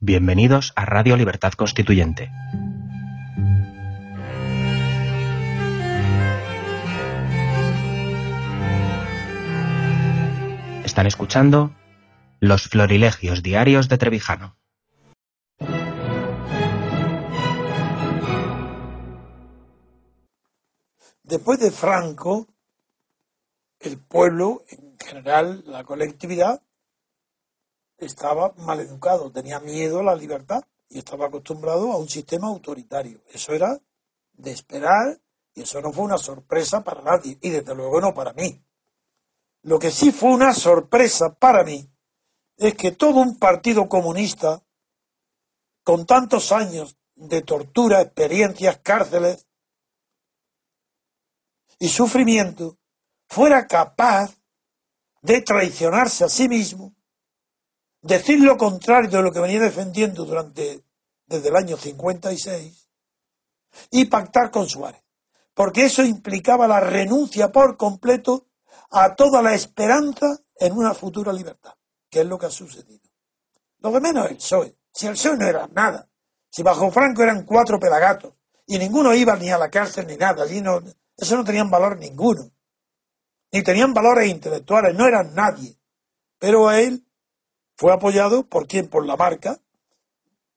Bienvenidos a Radio Libertad Constituyente. Están escuchando Los Florilegios Diarios de Trevijano. Después de Franco, el pueblo, en general, la colectividad, estaba mal educado, tenía miedo a la libertad y estaba acostumbrado a un sistema autoritario. Eso era de esperar y eso no fue una sorpresa para nadie y desde luego no para mí. Lo que sí fue una sorpresa para mí es que todo un partido comunista con tantos años de tortura, experiencias, cárceles y sufrimiento fuera capaz de traicionarse a sí mismo decir lo contrario de lo que venía defendiendo durante desde el año 56 y pactar con Suárez, porque eso implicaba la renuncia por completo a toda la esperanza en una futura libertad, que es lo que ha sucedido. Lo de menos el PSOE, si el PSOE no era nada, si bajo Franco eran cuatro pedagatos y ninguno iba ni a la cárcel ni nada, allí no, eso no tenían valor ninguno, ni tenían valores intelectuales, no eran nadie, pero a él fue apoyado por quién? Por la marca.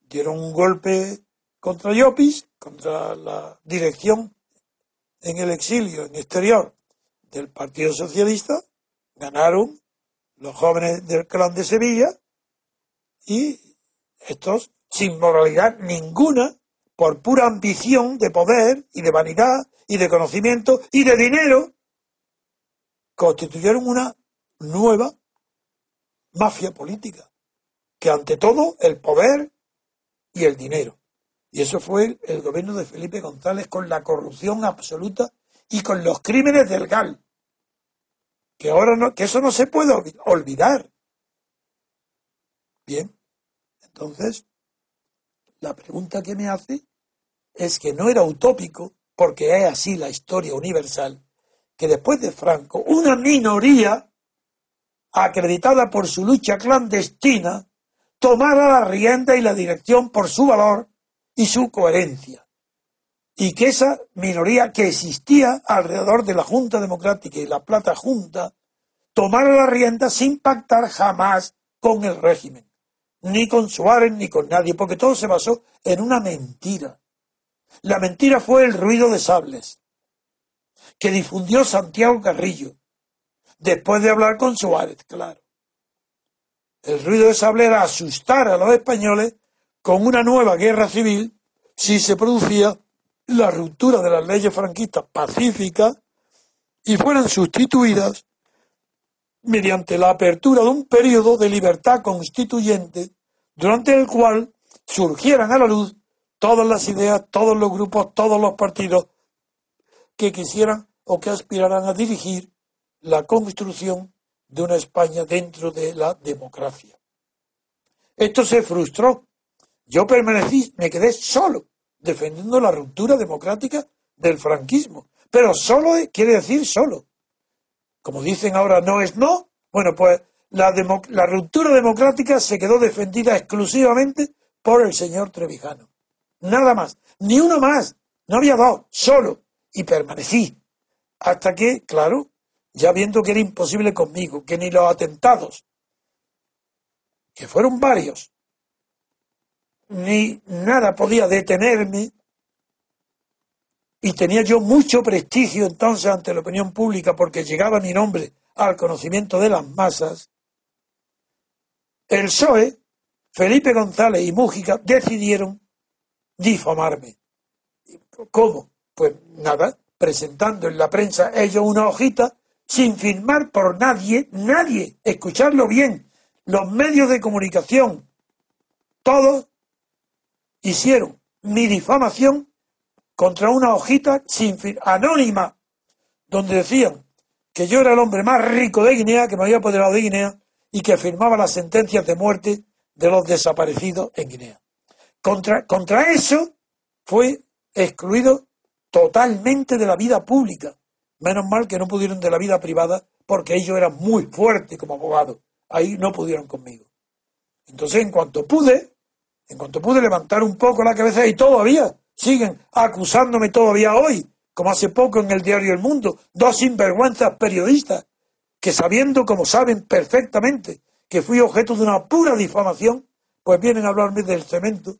Dieron un golpe contra Llopis, contra la dirección en el exilio, en exterior del Partido Socialista. Ganaron los jóvenes del clan de Sevilla y estos, sin moralidad ninguna, por pura ambición de poder y de vanidad y de conocimiento y de dinero, constituyeron una nueva mafia política, que ante todo el poder y el dinero. Y eso fue el, gobierno de Felipe González con la corrupción absoluta y con los crímenes del GAL. Que ahora no, que eso no se puede olvidar. Bien, entonces, la pregunta que me hace es que no era utópico, porque es así la historia universal, que después de Franco, una minoría acreditada por su lucha clandestina, tomara la rienda y la dirección por su valor y su coherencia. Y que esa minoría que existía alrededor de la Junta Democrática y la Plata Junta tomara la rienda sin pactar jamás con el régimen, ni con Suárez ni con nadie, porque todo se basó en una mentira. La mentira fue el ruido de sables que difundió Santiago Carrillo, después de hablar con Suárez, claro. El ruido de sable era asustar a los españoles con una nueva guerra civil si se producía la ruptura de las leyes franquistas pacíficas y fueran sustituidas mediante la apertura de un periodo de libertad constituyente durante el cual surgieran a la luz todas las ideas, todos los grupos, todos los partidos que quisieran o que aspiraran a dirigir la construcción de una España dentro de la democracia. Esto se frustró. Yo permanecí, me quedé solo, defendiendo la ruptura democrática del franquismo. Pero solo quiere decir solo. Como dicen ahora, no es no. Bueno, pues la, la ruptura democrática se quedó defendida exclusivamente por el señor Trevijano. Nada más. Ni uno más. No había dos. Solo. Y permanecí. Hasta que, claro, ya viendo que era imposible conmigo, que ni los atentados, que fueron varios, ni nada podía detenerme, y tenía yo mucho prestigio entonces ante la opinión pública porque llegaba mi nombre al conocimiento de las masas, el PSOE, Felipe González y Mújica decidieron difamarme. ¿Cómo? Pues nada, presentando en la prensa ellos una hojita sin firmar por nadie, nadie, escucharlo bien, los medios de comunicación todos hicieron mi difamación contra una hojita sin anónima, donde decían que yo era el hombre más rico de Guinea, que me había apoderado de Guinea, y que firmaba las sentencias de muerte de los desaparecidos en Guinea. Contra, contra eso fue excluido totalmente de la vida pública. Menos mal que no pudieron de la vida privada porque ellos eran muy fuertes como abogados. Ahí no pudieron conmigo. Entonces, en cuanto pude, en cuanto pude levantar un poco la cabeza y todavía siguen acusándome todavía hoy, como hace poco en el diario El Mundo, dos sinvergüenzas periodistas que sabiendo, como saben perfectamente, que fui objeto de una pura difamación, pues vienen a hablarme del cemento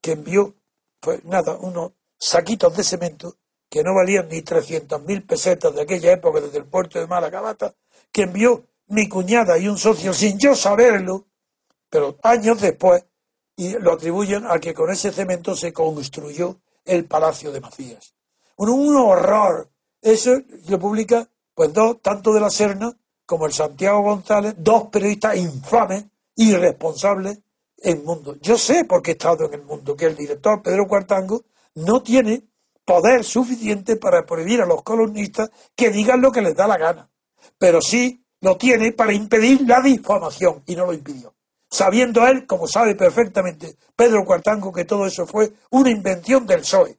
que envió, pues nada, unos saquitos de cemento que no valían ni 300.000 pesetas de aquella época desde el puerto de Malacabata, que envió mi cuñada y un socio sin yo saberlo, pero años después, y lo atribuyen a que con ese cemento se construyó el Palacio de Macías. Un, un horror. Eso lo publica, pues dos, tanto de la Serna como el Santiago González, dos periodistas infames, irresponsables en mundo. Yo sé, porque he estado en el mundo, que el director Pedro Cuartango no tiene poder suficiente para prohibir a los columnistas que digan lo que les da la gana, pero sí lo tiene para impedir la difamación y no lo impidió. Sabiendo él, como sabe perfectamente Pedro Cuartango, que todo eso fue una invención del PSOE,